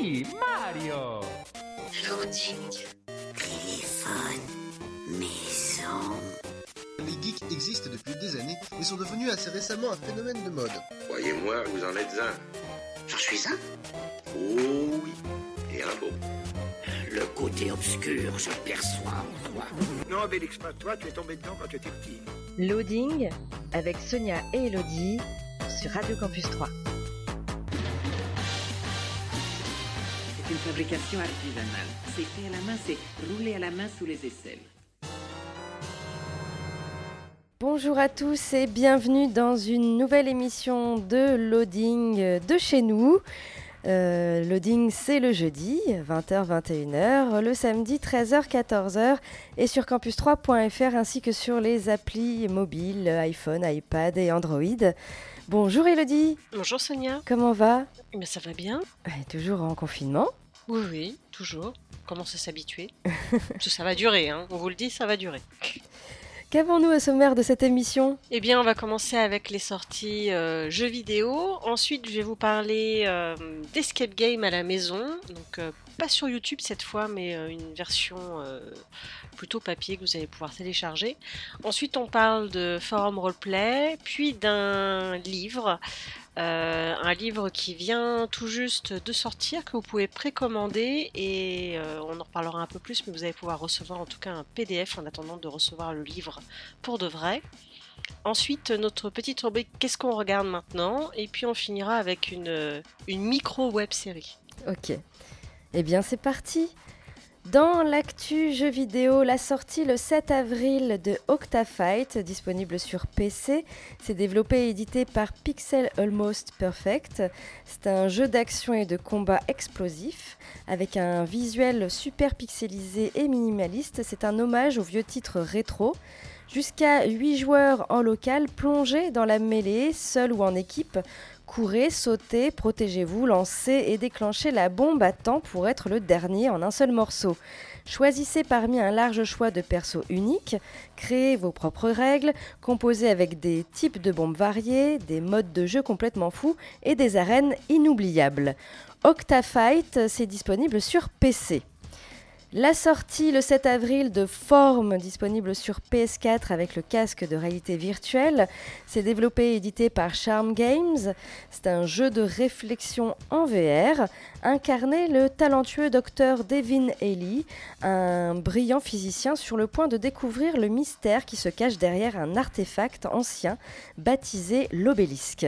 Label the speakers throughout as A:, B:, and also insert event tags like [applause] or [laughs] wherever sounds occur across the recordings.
A: Mario
B: Loading. Téléphone. Maison.
C: Les geeks existent depuis des années et sont devenus assez récemment un phénomène de mode.
D: Croyez-moi, vous en êtes un.
B: J'en suis un?
D: Oh oui, et un beau.
B: Le côté obscur, je le perçois en toi.
E: Non, Bélix, pas toi, tu es tombé dedans quand tu étais petit.
F: Loading avec Sonia et Elodie sur Radio Campus 3.
G: Fabrication artisanale. C'est fait à la main, c'est roulé à la main sous les aisselles.
F: Bonjour à tous et bienvenue dans une nouvelle émission de Loading de chez nous. Euh, loading, c'est le jeudi, 20h-21h, le samedi, 13h-14h, et sur campus3.fr ainsi que sur les applis mobiles, iPhone, iPad et Android. Bonjour Elodie,
H: Bonjour Sonia,
F: comment va?
H: Eh ça va bien
F: Toujours en confinement
H: Oui, oui, toujours. Commence à s'habituer. Parce que ça va durer, hein. on vous le dit, ça va durer.
F: Qu'avons-nous au sommaire de cette émission?
H: Eh bien, on va commencer avec les sorties euh, jeux vidéo. Ensuite, je vais vous parler euh, d'escape game à la maison. Donc, euh, pas sur YouTube cette fois, mais une version plutôt papier que vous allez pouvoir télécharger. Ensuite, on parle de forum roleplay, puis d'un livre. Euh, un livre qui vient tout juste de sortir, que vous pouvez précommander et euh, on en reparlera un peu plus, mais vous allez pouvoir recevoir en tout cas un PDF en attendant de recevoir le livre pour de vrai. Ensuite, notre petite rubrique Qu'est-ce qu'on regarde maintenant? Et puis on finira avec une, une micro web série.
F: Ok. Eh bien, c'est parti. Dans l'actu jeu vidéo, la sortie le 7 avril de Octafight, disponible sur PC. C'est développé et édité par Pixel Almost Perfect. C'est un jeu d'action et de combat explosif, avec un visuel super pixelisé et minimaliste. C'est un hommage aux vieux titres rétro. Jusqu'à 8 joueurs en local plongés dans la mêlée, seul ou en équipe. Courez, sautez, protégez-vous, lancez et déclenchez la bombe à temps pour être le dernier en un seul morceau. Choisissez parmi un large choix de persos uniques, créez vos propres règles, composez avec des types de bombes variés, des modes de jeu complètement fous et des arènes inoubliables. Octafight, c'est disponible sur PC. La sortie le 7 avril de Form, disponible sur PS4 avec le casque de réalité virtuelle, c'est développé et édité par Charm Games. C'est un jeu de réflexion en VR. Incarnez le talentueux docteur Devin Haley, un brillant physicien sur le point de découvrir le mystère qui se cache derrière un artefact ancien baptisé l'obélisque.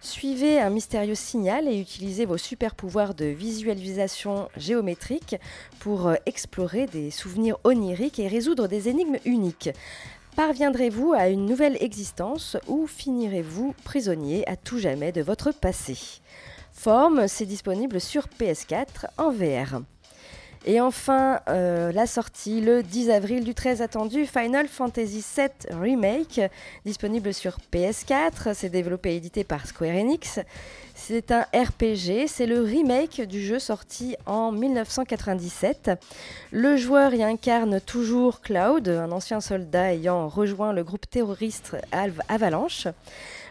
F: Suivez un mystérieux signal et utilisez vos super pouvoirs de visualisation géométrique pour euh, explorer des souvenirs oniriques et résoudre des énigmes uniques. Parviendrez-vous à une nouvelle existence ou finirez-vous prisonnier à tout jamais de votre passé? Forme, c'est disponible sur PS4 en VR. Et enfin, euh, la sortie le 10 avril du très attendu Final Fantasy VII Remake, disponible sur PS4. C'est développé et édité par Square Enix. C'est un RPG, c'est le remake du jeu sorti en 1997. Le joueur y incarne toujours Cloud, un ancien soldat ayant rejoint le groupe terroriste Avalanche.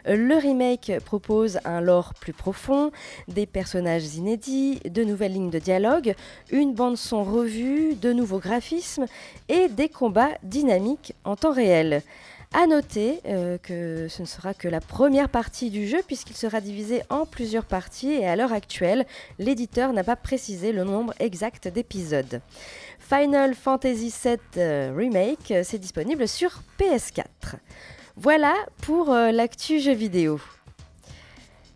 F: Le remake propose un lore plus profond, des personnages inédits, de nouvelles lignes de dialogue, une bande-son revue, de nouveaux graphismes et des combats dynamiques en temps réel. À noter euh, que ce ne sera que la première partie du jeu puisqu'il sera divisé en plusieurs parties et à l'heure actuelle, l'éditeur n'a pas précisé le nombre exact d'épisodes. Final Fantasy VII euh, Remake, euh, c'est disponible sur PS4. Voilà pour l'actu jeu vidéo.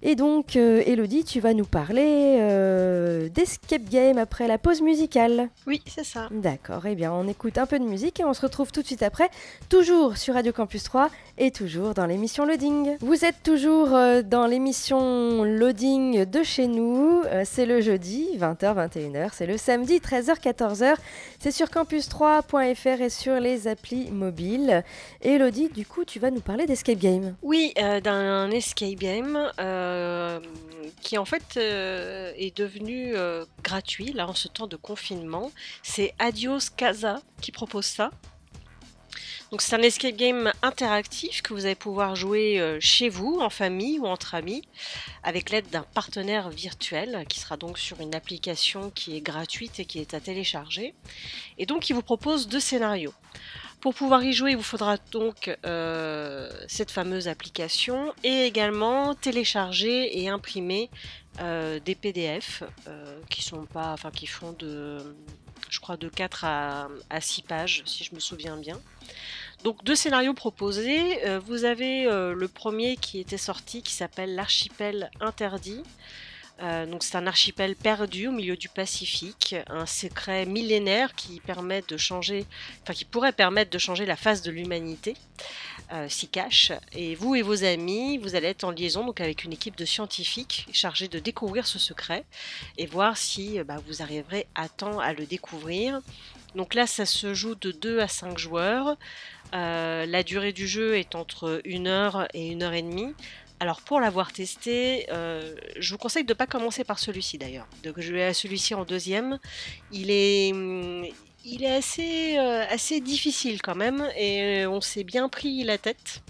F: Et donc, euh, Elodie, tu vas nous parler euh, d'escape game après la pause musicale.
H: Oui, c'est ça.
F: D'accord, eh bien on écoute un peu de musique et on se retrouve tout de suite après, toujours sur Radio Campus 3 et toujours dans l'émission Loading. Vous êtes toujours euh, dans l'émission Loading de chez nous, c'est le jeudi 20h-21h, c'est le samedi 13h-14h, c'est sur campus3.fr et sur les applis mobiles. Et Elodie, du coup tu vas nous parler d'escape game.
H: Oui, d'un escape game euh, qui en fait euh, est devenu euh, gratuit là en ce temps de confinement. C'est Adios Casa qui propose ça. Donc c'est un escape game interactif que vous allez pouvoir jouer euh, chez vous, en famille ou entre amis, avec l'aide d'un partenaire virtuel qui sera donc sur une application qui est gratuite et qui est à télécharger. Et donc il vous propose deux scénarios. Pour pouvoir y jouer, il vous faudra donc euh, cette fameuse application et également télécharger et imprimer euh, des PDF euh, qui sont pas, font de, je crois de 4 à, à 6 pages si je me souviens bien. Donc deux scénarios proposés. Vous avez le premier qui était sorti qui s'appelle l'archipel interdit. Euh, donc c'est un archipel perdu au milieu du Pacifique, un secret millénaire qui permet de changer, enfin qui pourrait permettre de changer la face de l'humanité, euh, s'y cache. Et vous et vos amis, vous allez être en liaison donc avec une équipe de scientifiques chargée de découvrir ce secret et voir si euh, bah, vous arriverez à temps à le découvrir. Donc là, ça se joue de 2 à 5 joueurs. La durée du jeu est entre 1 heure et 1 heure et demie. Alors pour l'avoir testé, euh, je vous conseille de ne pas commencer par celui-ci d'ailleurs. Donc je vais à celui-ci en deuxième. Il est, hum, euh, assez difficile quand même et euh, on s'est bien pris la tête.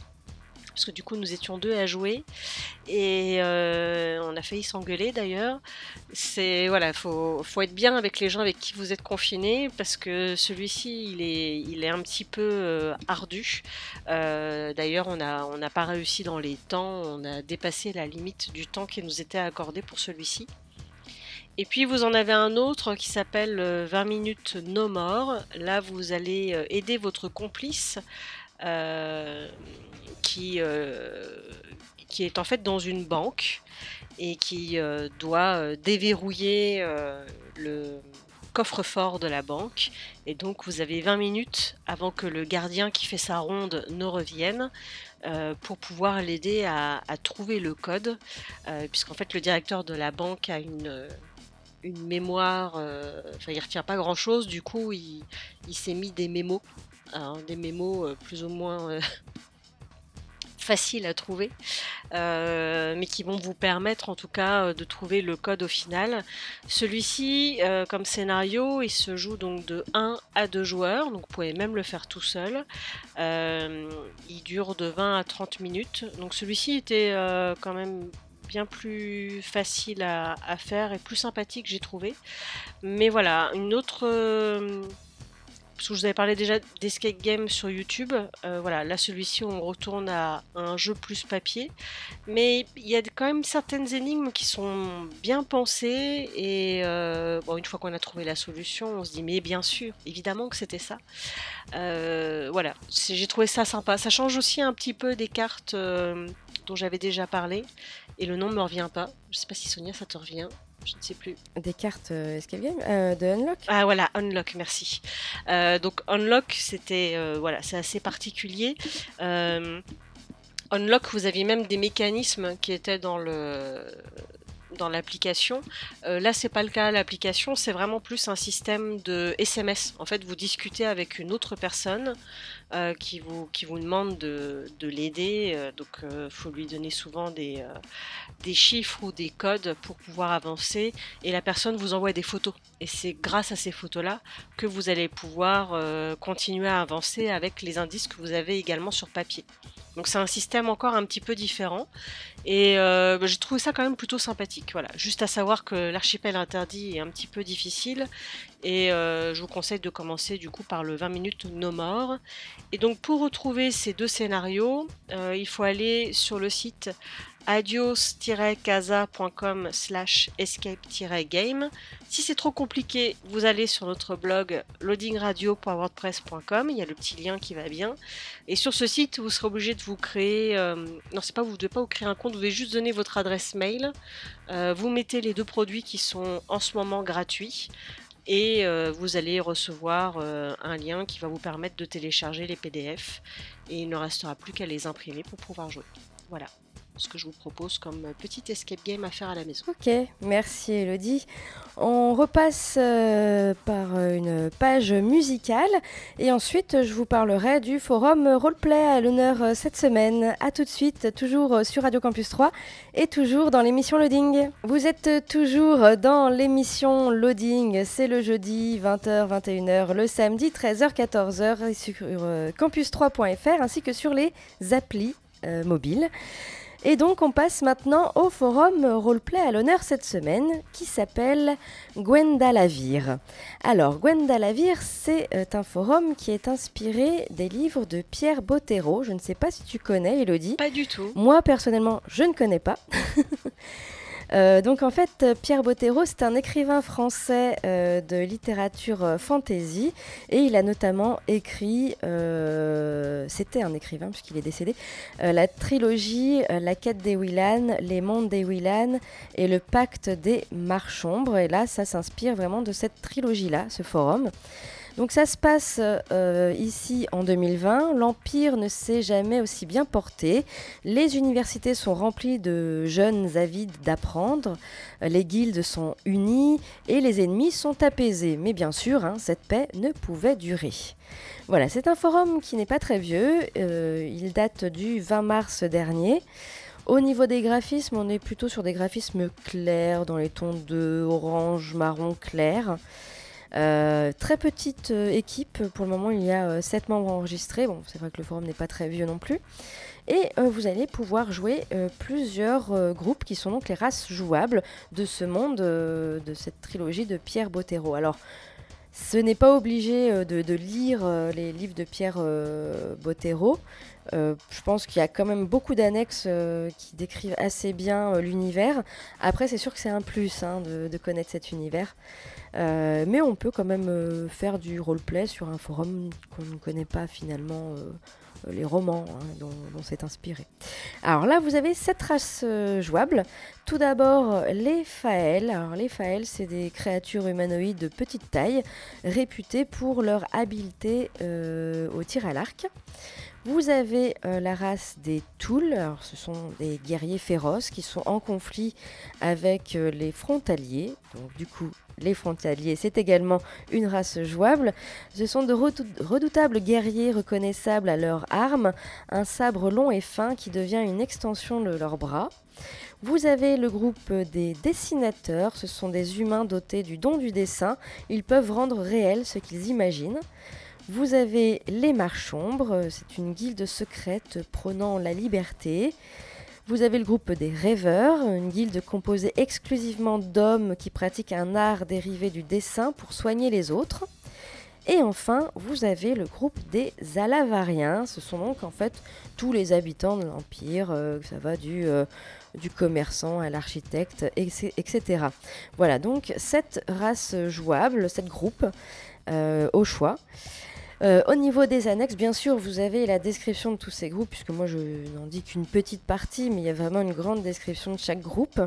H: Parce que du coup nous étions deux à jouer et euh, on a failli s'engueuler d'ailleurs. C'est voilà, faut, faut être bien avec les gens avec qui vous êtes confinés parce que celui-ci il est, il est un petit peu euh, ardu. Euh, d'ailleurs on a, on n'a pas réussi dans les temps, on a dépassé la limite du temps qui nous était accordé pour celui-ci. Et puis vous en avez un autre qui s'appelle euh, 20 minutes no more. Là vous allez aider votre complice qui, euh, qui est en fait dans une banque et qui euh, doit euh, déverrouiller le coffre-fort de la banque. Et donc vous avez 20 minutes avant que le gardien qui fait sa ronde ne revienne pour pouvoir l'aider à, trouver le code. Puisqu'en fait le directeur de la banque a une, une mémoire, enfin il retient pas grand-chose, du coup il, il s'est mis des mémos, hein, des mémos plus ou moins... faciles à trouver, euh, mais qui vont vous permettre en tout cas euh, de trouver le code au final. Celui-ci, euh, comme scénario, il se joue donc de 1 à 2 joueurs, donc vous pouvez même le faire tout seul. Il dure de 20 à 30 minutes. Donc celui-ci était quand même bien plus facile à faire et plus sympathique j'ai trouvé. Mais voilà, une autre... parce que je vous avais parlé déjà d'escape game sur YouTube. Euh, voilà, là celui-ci on retourne à un jeu plus papier, mais il y a quand même certaines énigmes qui sont bien pensées et euh, une fois qu'on a trouvé la solution, on se dit mais bien sûr, évidemment que c'était ça. Euh, voilà, j'ai trouvé ça sympa. Ça change aussi un petit peu des cartes dont j'avais déjà parlé et le nom ne me revient pas. Je sais pas si Sonia ça te revient. Je ne sais plus.
F: Des cartes euh, escape game euh, de Unlock?
H: Ah voilà, Unlock, merci. Euh, donc Unlock, c'était euh, voilà, c'est assez particulier. Euh, Unlock, vous aviez même des mécanismes qui étaient dans le dans l'application. Euh, là, c'est pas le cas. L'application, c'est vraiment plus un système de SMS. En fait, vous discutez avec une autre personne euh, qui vous qui vous demande de, de l'aider. Euh, donc, il faut lui donner souvent des euh, des chiffres ou des codes pour pouvoir avancer. Et la personne vous envoie des photos. Et c'est grâce à ces photos-là que vous allez pouvoir euh, continuer à avancer avec les indices que vous avez également sur papier. Donc c'est un système encore un petit peu différent et euh, bah, j'ai trouvé ça quand même plutôt sympathique. Voilà, juste à savoir que l'archipel interdit est un petit peu difficile et euh, je vous conseille de commencer du coup par le 20 minutes no more. Et donc pour retrouver ces deux scénarios, euh, il faut aller sur le site adios-casa.com slash escape-game. Si c'est trop compliqué, vous allez sur notre blog loadingradio.wordpress.com, il y a le petit lien qui va bien. Et sur ce site, vous serez obligé de vous créer... euh, non, c'est pas vous ne devez pas vous créer un compte, vous devez juste donner votre adresse mail. Vous mettez les deux produits qui sont en ce moment gratuits. Et euh, vous allez recevoir euh, un lien qui va vous permettre de télécharger les PDF. Et il ne restera plus qu'à les imprimer pour pouvoir jouer. Voilà. Ce que je vous propose comme petit escape game à faire à la maison.
F: Ok, merci Elodie. On repasse euh, par une page musicale et ensuite je vous parlerai du forum roleplay à l'honneur euh, cette semaine. A tout de suite, toujours sur Radio Campus 3 et toujours dans l'émission Loading. Vous êtes toujours dans l'émission Loading, c'est le jeudi 20h-21h, le samedi 13h-14h sur euh, campus3.fr ainsi que sur les applis mobiles. Et donc on passe maintenant au forum roleplay à l'honneur cette semaine qui s'appelle Gwenda Lavire. Alors Gwenda Lavire, c'est euh, un forum qui est inspiré des livres de Pierre Bottero. Je ne sais pas si tu connais Elodie.
H: Pas du tout.
F: Moi personnellement, je ne connais pas. [laughs] Euh, donc en fait, Pierre Bottero, c'est un écrivain français euh, de littérature euh, fantasy et il a notamment écrit, c'était un écrivain puisqu'il est décédé, la trilogie La quête des Willan, Les mondes des Willan et Le pacte des Marchombres. Et là, ça s'inspire vraiment de cette trilogie-là, ce forum. Donc ça se passe euh, ici en 2020. L'Empire ne s'est jamais aussi bien porté. Les universités sont remplies de jeunes avides d'apprendre. Les guildes sont unies et les ennemis sont apaisés. Mais bien sûr, hein, cette paix ne pouvait durer. Voilà, c'est un forum qui n'est pas très vieux. Euh, il date du 20 mars dernier. Au niveau des graphismes, on est plutôt sur des graphismes clairs, dans les tons de orange, marron clair. Euh, très petite euh, équipe, pour le moment il y a 7 euh, membres enregistrés, bon c'est vrai que le forum n'est pas très vieux non plus. Et vous allez pouvoir jouer plusieurs groupes qui sont donc les races jouables de ce monde, de cette trilogie de Pierre Bottero. Alors ce n'est pas obligé de, lire les livres de Pierre Bottero. je pense qu'il y a quand même beaucoup d'annexes qui décrivent assez bien l'univers. Après, c'est sûr que c'est un plus hein, de, connaître cet univers. Euh, mais on peut quand même euh, faire du roleplay sur un forum qu'on ne connaît pas finalement euh, les romans hein, dont, c'est inspiré. Alors là, vous avez sept races jouables. Tout d'abord, les Faëls. Alors les Faëls, c'est des créatures humanoïdes de petite taille, réputées pour leur habileté au tir à l'arc. Vous avez la race des Touls, ce sont des guerriers féroces qui sont en conflit avec les frontaliers, donc du coup les frontaliers. C'est également une race jouable. Ce sont de redoutables guerriers reconnaissables à leurs armes, un sabre long et fin qui devient une extension de leurs bras. Vous avez le groupe des dessinateurs, ce sont des humains dotés du don du dessin, ils peuvent rendre réel ce qu'ils imaginent. Vous avez les Marchombres, c'est une guilde secrète prônant la liberté. Vous avez le groupe des rêveurs, une guilde composée exclusivement d'hommes qui pratiquent un art dérivé du dessin pour soigner les autres. Et enfin, vous avez le groupe des Alavariens. Ce sont donc en fait tous les habitants de l'Empire. Euh, ça va du, euh, du commerçant à l'architecte, etc. Voilà, donc cette race jouable, cette groupe euh, au choix. Euh, au niveau des annexes, bien sûr, vous avez la description de tous ces groupes, puisque moi je n'en dis qu'une petite partie, mais il y a vraiment une grande description de chaque groupe.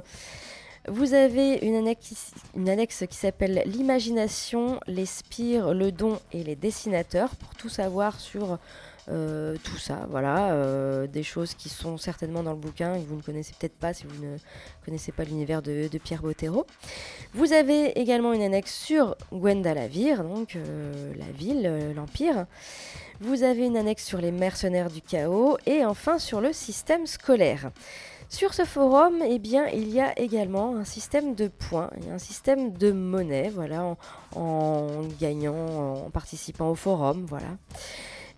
F: Vous avez une annexe, une annexe qui s'appelle l'imagination, les spires, le don et les dessinateurs, pour tout savoir sur euh, tout ça, voilà, euh, des choses qui sont certainement dans le bouquin et que vous ne connaissez peut-être pas si vous ne connaissez pas l'univers de, Pierre Bottero. Vous avez également une annexe sur Gwendalavir, donc euh, la ville, l'Empire. Vous avez une annexe sur les mercenaires du chaos et enfin sur le système scolaire. Sur ce forum, eh bien, il y a également un système de points, et un système de monnaie, voilà, en gagnant, en participant au forum, voilà.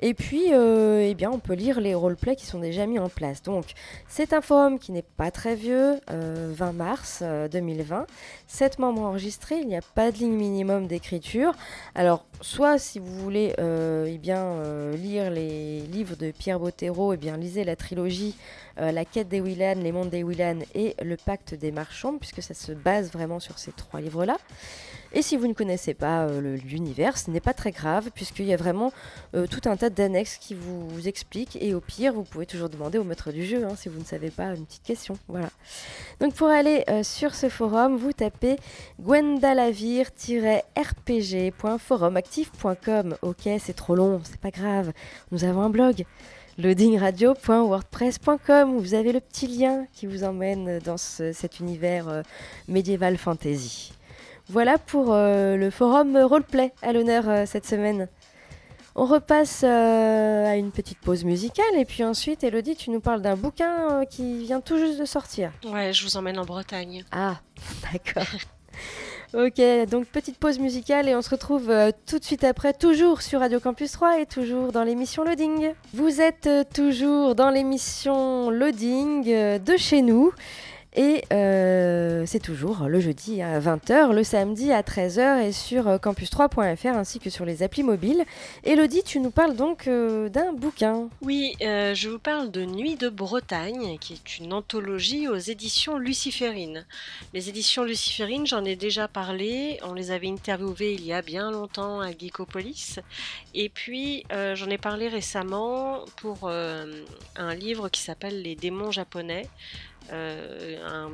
F: Et puis, euh, eh bien, on peut lire les roleplays qui sont déjà mis en place. Donc, c'est un forum qui n'est pas très vieux, 20 euh, mars 2020. Euh, 7 membres enregistrés, il n'y a pas de ligne minimum d'écriture. Alors, soit si vous voulez eh bien, lire les livres de Pierre Bottero, eh bien, lisez la trilogie La quête des Willan, Les mondes des Willan et Le pacte des marchands, puisque ça se base vraiment sur ces trois livres-là. Et si vous ne connaissez pas euh, l'univers, ce n'est pas très grave, puisqu'il y a vraiment euh, tout un tas d'annexes qui vous, expliquent. Et au pire, vous pouvez toujours demander au maître du jeu, hein, si vous ne savez pas, une petite question. Voilà. Donc pour aller euh, sur ce forum, vous tapez gwendalavir-rpg.forumactif.com. Ok, c'est trop long, c'est pas grave. Nous avons un blog loadingradio.wordpress.com où vous avez le petit lien qui vous emmène dans ce- cet univers euh, médiéval fantasy. Voilà pour euh, le forum roleplay à l'honneur euh, cette semaine. On repasse à une petite pause musicale et puis ensuite, Elodie, tu nous parles d'un bouquin qui vient tout juste de sortir.
H: Ouais, je vous emmène en Bretagne.
F: Ah, [laughs] d'accord. Ok, donc petite pause musicale et on se retrouve euh, tout de suite après, toujours sur Radio Campus 3 et toujours dans l'émission Loading. Vous êtes euh, toujours dans l'émission Loading euh, de chez nous. Et euh, c'est toujours le jeudi à 20h, le samedi à 13h et sur euh, campus3.fr ainsi que sur les applis mobiles. Elodie, tu nous parles donc euh, d'un bouquin.
H: Oui, je vous parle de Nuit de Bretagne, qui est une anthologie aux éditions Luciférine. Les éditions Luciférine, j'en ai déjà parlé, on les avait interviewées il y a bien longtemps à Geekopolis. Et puis, j'en ai parlé récemment pour un livre qui s'appelle Les démons japonais. Euh, un-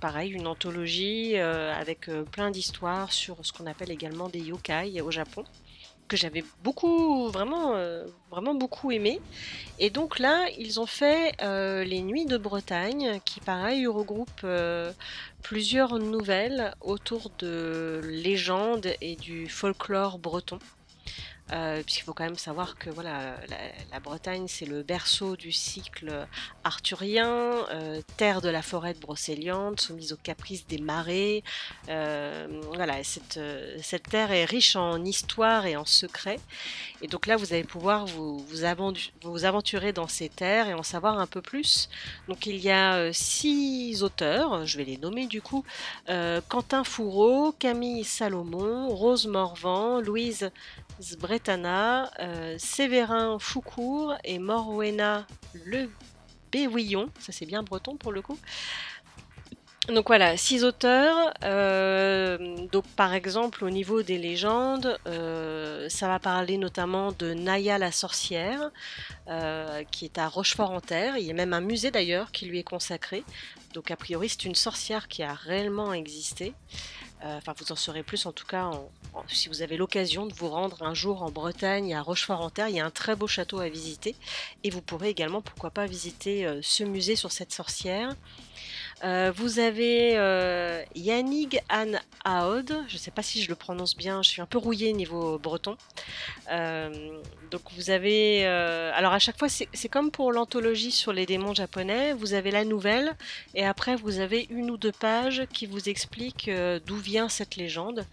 H: pareil, une anthologie euh, avec euh, plein d'histoires sur ce qu'on appelle également des yokai au Japon que j'avais beaucoup, vraiment, vraiment beaucoup aimé. Et donc là, ils ont fait les Nuits de Bretagne, qui pareil regroupent euh, plusieurs nouvelles autour de légendes et du folklore breton. Euh, puisqu'il faut quand même savoir que voilà, la, Bretagne, c'est le berceau du cycle arthurien, euh, terre de la forêt de soumise aux caprices des marées. Euh, voilà, cette, euh, cette terre est riche en histoire et en secrets. Et donc là, vous allez pouvoir vous, vous, vous aventurer dans ces terres et en savoir un peu plus. Donc il y a euh, six auteurs, je vais les nommer du coup. Euh, Quentin Fourreau, Camille Salomon, Rose Morvan, Louise Zbretana, euh, Séverin Foucourt et Morwena Le Béouillon. Ça c'est bien breton pour le coup. Donc voilà, six auteurs. euh, donc par exemple, au niveau des légendes, euh, ça va parler notamment de Naya la sorcière, qui est à Rochefort-en-Terre. Il y a même un musée d'ailleurs qui lui est consacré. Donc a priori, c'est une sorcière qui a réellement existé. Euh, Enfin, vous en saurez plus en tout cas si vous avez l'occasion de vous rendre un jour en Bretagne à Rochefort-en-Terre. Il y a un très beau château à visiter et vous pourrez également, pourquoi pas, visiter euh, ce musée sur cette sorcière. Euh, vous avez euh, Yannig Anne Aod, je ne sais pas si je le prononce bien, je suis un peu rouillée niveau breton. Euh, donc vous avez, euh, alors à chaque fois c'est comme pour l'anthologie sur les démons japonais, vous avez la nouvelle et après vous avez une ou deux pages qui vous expliquent d'où vient cette légende.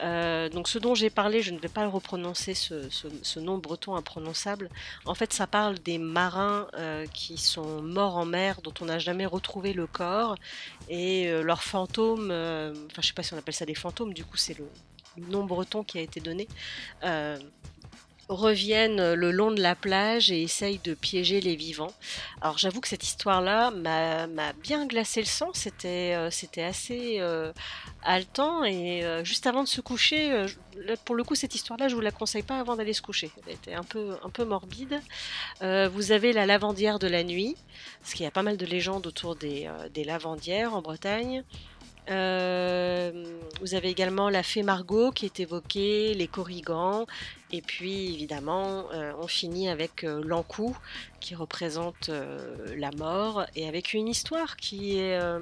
H: Euh, donc ce dont j'ai parlé, je ne vais pas le reprononcer, ce, nom breton imprononçable. En fait, ça parle des marins euh, qui sont morts en mer, dont on n'a jamais retrouvé le corps, et euh, leurs fantômes, enfin je sais pas si on appelle ça des fantômes, du coup c'est le, nom breton qui a été donné, reviennent le long de la plage et essayent de piéger les vivants. Alors j'avoue que cette histoire-là m'a bien glacé le sang, c'était euh, assez euh, haletant et euh, juste avant de se coucher, euh, pour le coup cette histoire-là je vous la conseille pas avant d'aller se coucher, elle était un peu, un peu morbide. Euh, vous avez la lavandière de la nuit, parce qu'il y a pas mal de légendes autour des, euh, lavandières en Bretagne. Euh, vous avez également la fée Margot qui est évoquée, les corrigans, et puis évidemment euh, on finit avec euh, l'encou qui représente euh, la mort, et avec une histoire qui est... euh,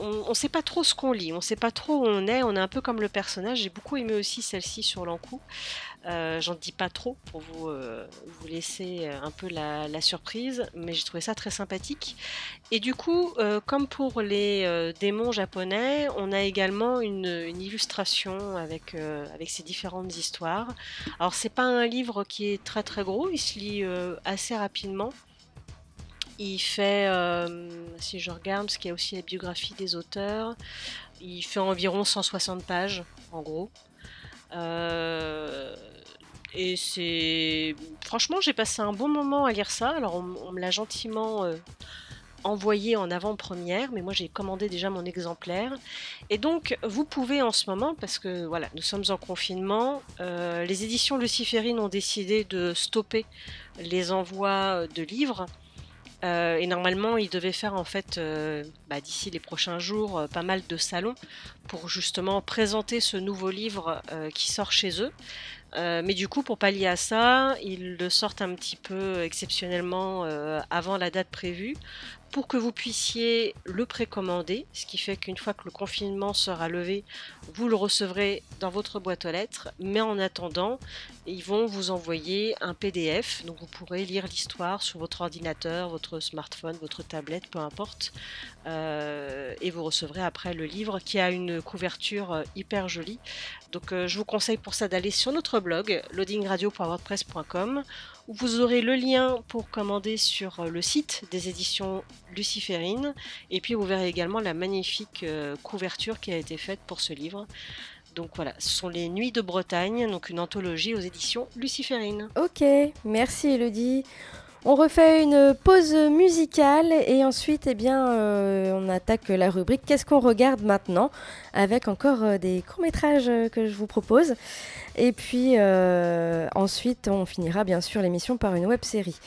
H: on ne sait pas trop ce qu'on lit, on ne sait pas trop où on est, on est un peu comme le personnage. J'ai beaucoup aimé aussi celle-ci sur l'encou. Euh, J'en dis pas trop pour vous, euh, laisser euh, un peu la, surprise, mais j'ai trouvé ça très sympathique. Et du coup, comme pour les démons japonais, on a également une, illustration avec, avec ces différentes histoires. Alors c'est pas un livre qui est très très gros, il se lit assez rapidement. Il fait, si je regarde, parce qu'il y a aussi la biographie des auteurs, il fait environ 160 pages, en gros. Euh, et c'est... Franchement, j'ai passé un bon moment à lire ça. Alors, on, me l'a gentiment euh, envoyé en avant-première, mais moi, j'ai commandé déjà mon exemplaire. Et donc, vous pouvez en ce moment, parce que voilà, nous sommes en confinement, euh, les éditions Luciférine ont décidé de stopper les envois de livres. Euh, et normalement, ils devaient faire en fait, euh, bah, d'ici les prochains jours, euh, pas mal de salons pour justement présenter ce nouveau livre qui sort chez eux. Mais du coup, pour pallier à ça, ils le sortent un petit peu exceptionnellement avant la date prévue pour que vous puissiez le précommander, ce qui fait qu'une fois que le confinement sera levé, vous le recevrez dans votre boîte aux lettres. Mais en attendant, ils vont vous envoyer un PDF, donc vous pourrez lire l'histoire sur votre ordinateur, votre smartphone, votre tablette, peu importe, et vous recevrez après le livre qui a une couverture euh, hyper jolie. Donc euh, je vous conseille pour ça d'aller sur notre blog loadingradio.wordpress.com où vous aurez le lien pour commander sur euh, le site des éditions Luciférine. Et puis vous verrez également la magnifique euh, couverture qui a été faite pour ce livre. Donc voilà, ce sont les Nuits de Bretagne, donc une anthologie aux éditions Luciférine.
F: Ok, merci Elodie. On refait une pause musicale et ensuite, eh bien, euh, on attaque la rubrique Qu'est-ce qu'on regarde maintenant avec encore euh, des courts-métrages que je vous propose. Et puis euh, ensuite, on finira bien sûr l'émission par une web-série.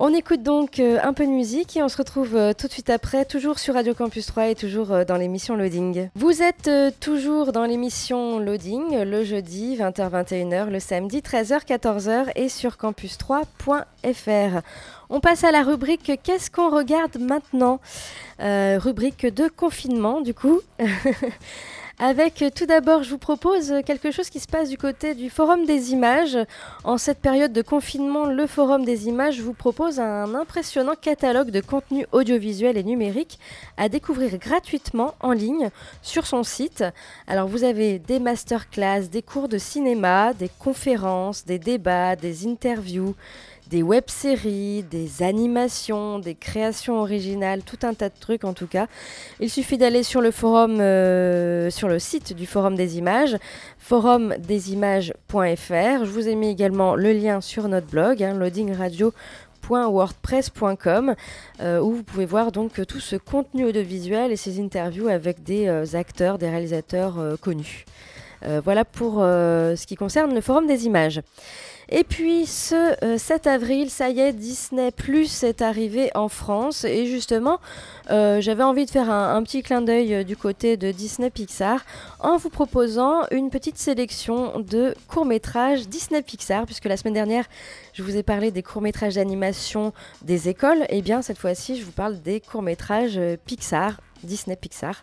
F: On écoute donc euh, un peu de musique et on se retrouve euh, tout de suite après, toujours sur Radio Campus 3 et toujours euh, dans l'émission Loading. Vous êtes toujours dans l'émission Loading le jeudi 20h-21h, le samedi 13h-14h et sur campus3.fr. On passe à la rubrique Qu'est-ce qu'on regarde maintenant? Rubrique de confinement du coup. [laughs] Avec euh, tout d'abord, je vous propose quelque chose qui se passe du côté du Forum des images. En cette période de confinement, le Forum des images vous propose un impressionnant catalogue de contenus audiovisuels et numériques à découvrir gratuitement en ligne sur son site. Alors vous avez des masterclass, des cours de cinéma, des conférences, des débats, des interviews, des web-séries, des animations, des créations originales, tout un tas de trucs en tout cas. Il suffit d'aller sur le forum, euh, sur le site du Forum des images, forumdesimages.fr. Je vous ai mis également le lien sur notre blog, hein, loadingradio.wordpress.com, euh, où vous pouvez voir donc tout ce contenu audiovisuel et ces interviews avec des euh, acteurs, des réalisateurs connus. Voilà pour ce qui concerne le Forum des images. Et puis ce euh, 7 avril, ça y est, Disney Plus est arrivé en France. Et justement, euh, j'avais envie de faire un, petit clin d'œil euh, du côté de Disney Pixar en vous proposant une petite sélection de courts-métrages Disney Pixar, puisque la semaine dernière, je vous ai parlé des courts-métrages d'animation des écoles. Et bien cette fois-ci, je vous parle des courts-métrages euh, Pixar. Disney Pixar.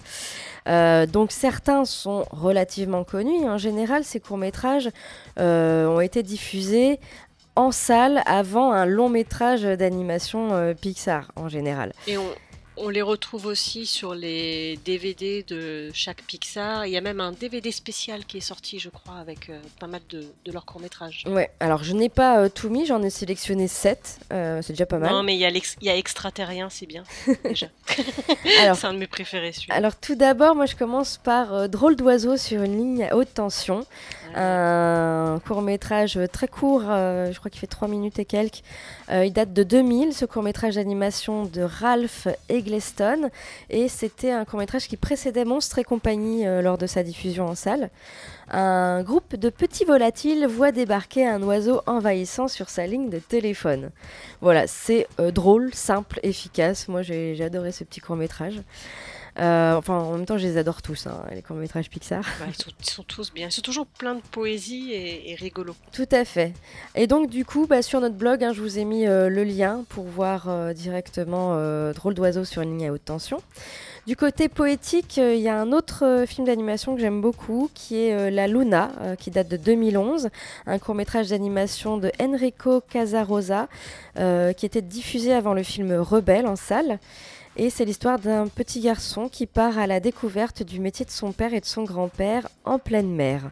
F: Euh, donc certains sont relativement connus. En général, ces courts-métrages euh, ont été diffusés en salle avant un long métrage d'animation euh, Pixar en général.
H: On les retrouve aussi sur les DVD de chaque Pixar. Il y a même un DVD spécial qui est sorti, je crois, avec euh, pas mal de, de leurs courts-métrages.
F: Ouais, alors je n'ai pas euh, tout mis, j'en ai sélectionné 7. c'est déjà pas mal.
H: Non, mais il y a, il y a Extraterrien, c'est bien. [laughs] Déjà. [laughs] C'est un de mes préférés.
F: Alors tout d'abord, moi je commence par euh, Drôle d'oiseau sur une ligne à haute tension. Un court métrage très court, euh, je crois qu'il fait 3 minutes et quelques. Euh, il date de 2000, ce court métrage d'animation de Ralph Eggleston. Et c'était un court métrage qui précédait Monstre et compagnie euh, lors de sa diffusion en salle. Un groupe de petits volatiles voit débarquer un oiseau envahissant sur sa ligne de téléphone. Voilà, c'est euh, drôle, simple, efficace. Moi j'ai adoré ce petit court métrage. Euh, enfin, en même temps, je les adore tous, hein, les courts-métrages Pixar.
H: Ouais, ils, sont, ils sont tous bien. Ils sont toujours plein de poésie et, et rigolos.
F: Tout à fait. Et donc, du coup, bah, sur notre blog, hein, je vous ai mis euh, le lien pour voir euh, directement Drôle d'oiseau sur une ligne à haute tension. Du côté poétique, il y a un autre film d'animation que j'aime beaucoup, qui est La Luna, qui date de 2011, un court-métrage d'animation de Enrico Casarosa, qui était diffusé avant le film Rebelle en salle. Et c'est l'histoire d'un petit garçon qui part à la découverte du métier de son père et de son grand-père en pleine mer.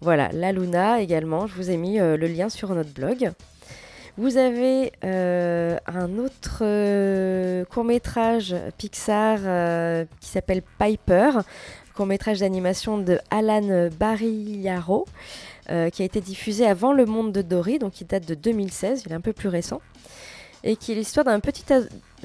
F: Voilà, La Luna également, je vous ai mis euh, le lien sur notre blog. Vous avez euh, un autre euh, court-métrage Pixar qui s'appelle Piper, court-métrage d'animation de Alan Barillaro, qui a été diffusé avant Le Monde de Dory, donc il date de 2016, il est un peu plus récent, et qui est l'histoire d'un petit,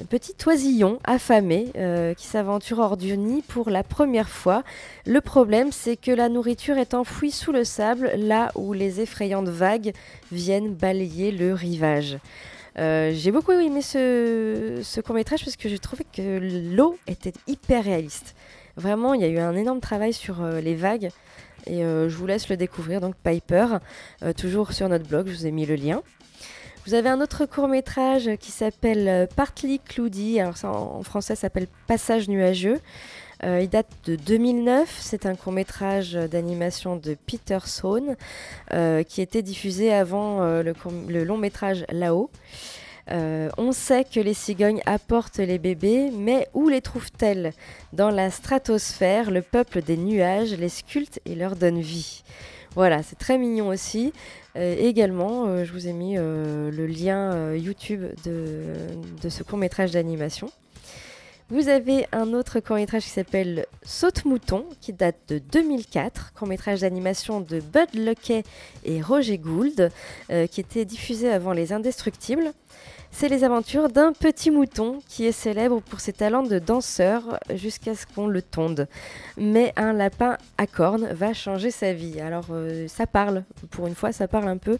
F: petit oisillon affamé euh, qui s'aventure hors du nid pour la première fois. Le problème, c'est que la nourriture est enfouie sous le sable, là où les effrayantes vagues viennent balayer le rivage. Euh, j'ai beaucoup aimé ce, ce court métrage parce que j'ai trouvé que l'eau était hyper réaliste. Vraiment, il y a eu un énorme travail sur euh, les vagues et je vous laisse le découvrir. Donc Piper, toujours sur notre blog, je vous ai mis le lien. Vous avez un autre court métrage qui s'appelle euh, Partly Cloudy, alors ça en, français ça s'appelle Passage nuageux. Euh, il date de 2009, c'est un court métrage d'animation de Peter Sohn euh, qui était diffusé avant le, le long métrage Là-haut. On sait que les cigognes apportent les bébés, mais où les trouvent-elles? Dans la stratosphère, le peuple des nuages les sculpte et leur donne vie. Voilà, c'est très mignon aussi. Euh, également, euh, je vous ai mis euh, le lien YouTube de, de ce court métrage d'animation. Vous avez un autre court métrage qui s'appelle Saute-mouton, qui date de 2004, court métrage d'animation de Bud Luckey et Roger Gould, qui était diffusé avant Les Indestructibles. C'est les aventures d'un petit mouton qui est célèbre pour ses talents de danseur jusqu'à ce qu'on le tonde. Mais un lapin à cornes va changer sa vie. Alors euh, ça parle, pour une fois, ça parle un peu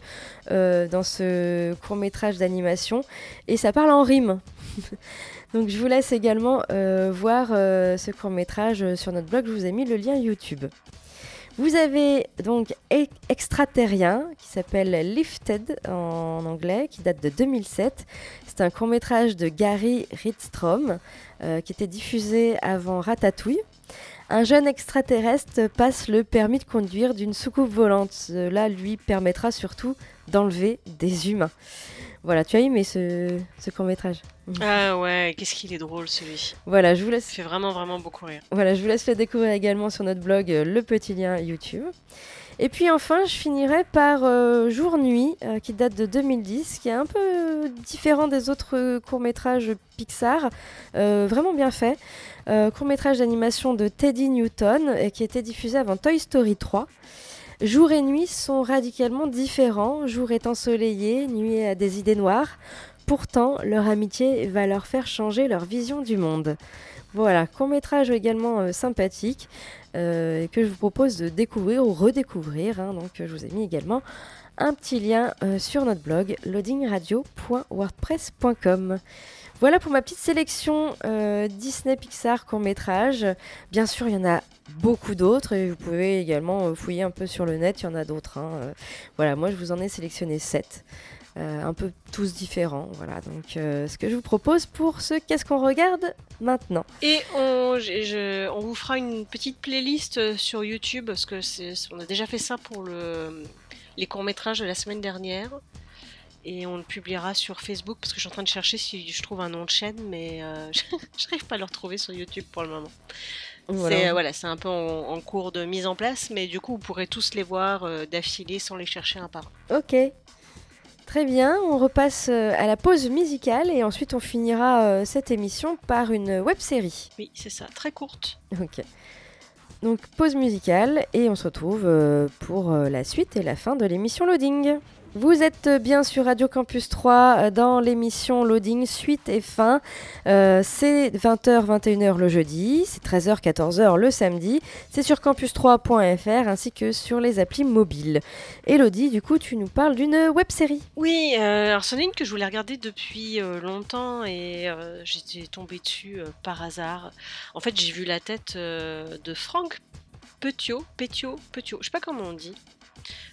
F: euh, dans ce court métrage d'animation et ça parle en rime. [laughs] Donc je vous laisse également euh, voir ce court métrage sur notre blog, je vous ai mis le lien YouTube. Vous avez donc Extraterrien qui s'appelle Lifted en anglais, qui date de 2007. C'est un court métrage de Gary Ridstrom euh, qui était diffusé avant Ratatouille. Un jeune extraterrestre passe le permis de conduire d'une soucoupe volante. Cela lui permettra surtout d'enlever des humains. Voilà, tu as aimé ce, ce court métrage
H: Ah ouais, qu'est-ce qu'il est drôle celui.
F: Voilà, je vous
H: Ça
F: laisse
H: fait vraiment vraiment beaucoup rire.
F: voilà, je vous laisse le découvrir également sur notre blog, euh, le petit lien YouTube. Et puis enfin, je finirai par euh, Jour-Nuit, euh, qui date de 2010, qui est un peu différent des autres courts-métrages Pixar, vraiment bien fait. Court-métrage d'animation de Teddy Newton, et qui était diffusé avant Toy Story 3. Jour et nuit sont radicalement différents, jour est ensoleillé, nuit a des idées noires. Pourtant, leur amitié va leur faire changer leur vision du monde. Voilà, court métrage également euh, sympathique euh, que je vous propose de découvrir ou redécouvrir. hein. donc, euh, je vous ai mis également un petit lien sur notre blog loadingradio.wordpress.com. Voilà pour ma petite sélection euh, Disney Pixar court métrage. Bien sûr, il y en a beaucoup d'autres et vous pouvez également euh, fouiller un peu sur le net, il y en a d'autres. hein. Euh, voilà, moi je vous en ai sélectionné 7. un peu tous différents. Voilà, donc ce que je vous propose pour ce Qu'est-ce qu'on regarde maintenant?
H: Et on, je- vous fera une petite playlist sur YouTube parce que on a déjà fait ça pour le, les courts-métrages de la semaine dernière. Et on le publiera sur Facebook parce que je suis en train de chercher si je trouve un nom de chaîne, mais euh, [laughs] je n'arrive pas à le retrouver sur YouTube pour le moment. C'est, euh, voilà, c'est un peu en, en cours de mise en place, mais du coup, vous pourrez tous les voir euh, d'affilée sans les chercher un par un.
F: Ok. Très bien, on repasse euh, à la pause musicale et ensuite on finira euh, cette émission par une web série.
H: Oui, c'est ça, très courte.
F: Ok. Donc pause musicale et on se retrouve euh, pour euh, la suite et la fin de l'émission Loading. Vous êtes bien sur Radio Campus 3 euh, dans l'émission Loading suite et fin. Euh, c'est 20h, 21h le jeudi, c'est 13h, 14h le samedi. C'est sur campus3.fr ainsi que sur les applis mobiles. Elodie, du coup, tu nous parles d'une web série.
H: Oui, euh, alors c'en est une que je voulais regarder depuis longtemps et j'étais tombée dessus par hasard. En fait, j'ai vu la tête de Franck Petiot, Petiot, Petiot, je sais pas comment on dit.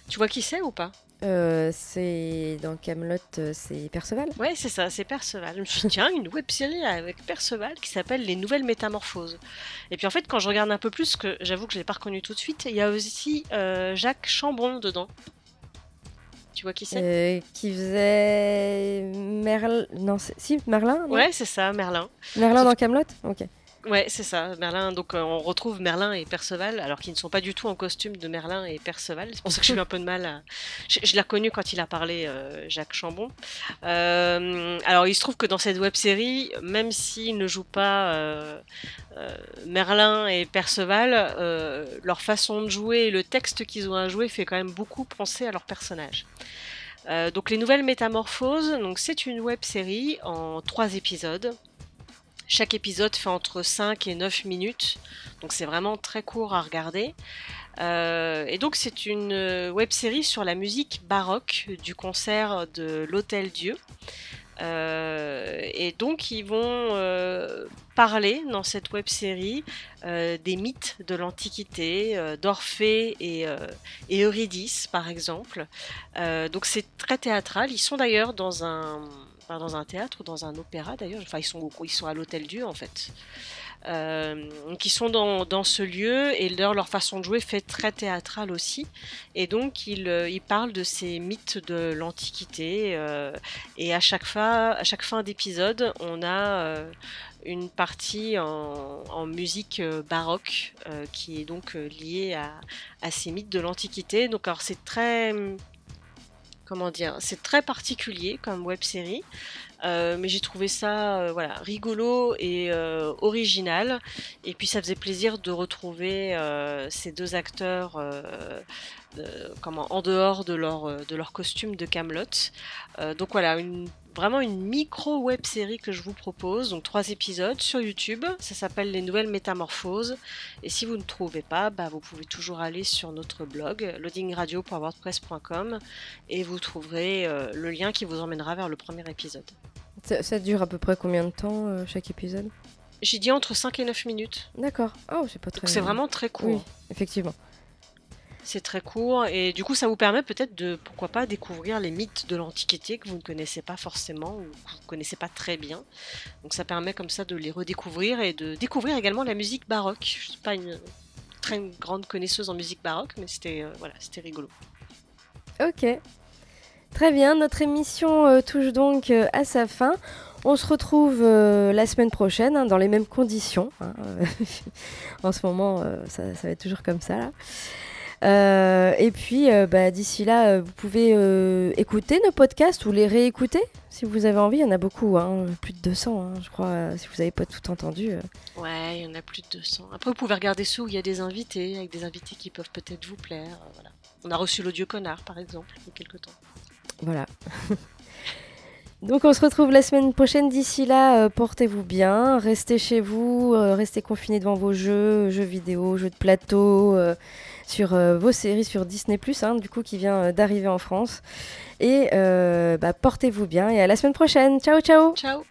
H: Tu vois qui c'est ou pas?
F: Euh, c'est dans Camelot, c'est Perceval.
H: Ouais, c'est ça, c'est Perceval. Je me suis dit, tiens, une web série avec Perceval qui s'appelle Les Nouvelles Métamorphoses. Et puis en fait, quand je regarde un peu plus, que j'avoue que je l'ai pas reconnu tout de suite, il y a aussi euh, Jacques Chambron dedans. Tu vois qui c'est?
F: Euh, qui faisait Merlin. Non, c'est- si, Merlin non?
H: Ouais, c'est ça, Merlin.
F: Merlin
H: Sauf
F: dans Camelot? Ok.
H: Ouais, c'est ça, Merlin. Donc euh, on retrouve Merlin et Perceval, alors qu'ils ne sont pas du tout en costume de Merlin et Perceval. C'est pour ça que j'ai eu un peu de mal à. Je, l'ai reconnu quand il a parlé, euh, Jacques Chambon. Euh, alors il se trouve que dans cette web série, même s'ils ne jouent pas Merlin et Perceval, leur façon de jouer et le texte qu'ils ont à jouer fait quand même beaucoup penser à leur personnage. Donc les nouvelles métamorphoses, donc c'est une web série en trois épisodes. Chaque épisode fait entre 5 et 9 minutes, donc c'est vraiment très court à regarder. Euh, et donc c'est une web série sur la musique baroque du concert de l'Hôtel Dieu. Euh, et donc ils vont euh, parler dans cette web série euh, des mythes de l'Antiquité, euh, d'Orphée et, euh, et, Eurydice par exemple. donc c'est très théâtral. Ils sont d'ailleurs dans un, dans un théâtre ou dans un opéra d'ailleurs. Enfin ils sont, ils sont à l'Hôtel Dieu en fait. Euh, qui sont dans, dans, ce lieu et leur, leur façon de jouer fait très théâtral aussi. Et donc ils, ils parlent de ces mythes de l'Antiquité euh, et à chaque, fois, à chaque fin d'épisode, on a euh, une partie en, en musique baroque euh, qui est donc liée à, à, ces mythes de l'Antiquité. Donc alors c'est très comment dire, c'est très particulier comme web série. Euh, mais j'ai trouvé ça euh, voilà rigolo et euh, original et puis ça faisait plaisir de retrouver euh, ces deux acteurs de, comment en dehors de leur de leur costume de Camelot donc voilà une vraiment une micro web série que je vous propose donc trois épisodes sur YouTube ça s'appelle les nouvelles métamorphoses et si vous ne trouvez pas bah, vous pouvez toujours aller sur notre blog loadingradio.wordpress.com et vous trouverez le lien qui vous emmènera vers le premier épisode
F: ça, ça, dure à peu près combien de temps euh, chaque épisode?
H: J'ai dit entre 5 et 9 minutes.
F: D'accord. Oh, c'est pas très.
H: C'est vraiment très court.
F: Oui, effectivement.
H: C'est très court et du coup ça vous permet peut-être de, pourquoi pas, découvrir les mythes de l'Antiquité que vous ne connaissez pas forcément ou que vous ne connaissez pas très bien. Donc ça permet comme ça de les redécouvrir et de découvrir également la musique baroque. Je ne suis pas une très grande connaisseuse en musique baroque mais c'était euh, voilà, c'était rigolo.
F: Ok. Très bien, notre émission euh, touche donc euh, à sa fin. On se retrouve la semaine prochaine hein, dans les mêmes conditions. Hein. [laughs] en ce moment, ça, ça, va être toujours comme ça. Euh, et puis, euh, bah, d'ici là, vous pouvez euh, écouter nos podcasts ou les réécouter si vous avez envie. Il y en a beaucoup, hein, plus de 200, hein, je crois, si vous n'avez pas tout entendu.
H: Ouais, il y en a plus de 200. Après, vous pouvez regarder ceux où il y a des invités, avec des invités qui peuvent peut-être vous plaire. Voilà. On a reçu l'audio connard, par exemple, il y a quelques temps.
F: Voilà. [laughs] Donc on se retrouve la semaine prochaine. D'ici là, euh, portez-vous bien, restez chez vous, euh, restez confinés devant vos jeux, jeux vidéo, jeux de plateau, euh, sur vos séries sur Disney hein, du coup qui vient d'arriver en France. Et bah, portez-vous bien et à la semaine prochaine. Ciao ciao.
H: Ciao.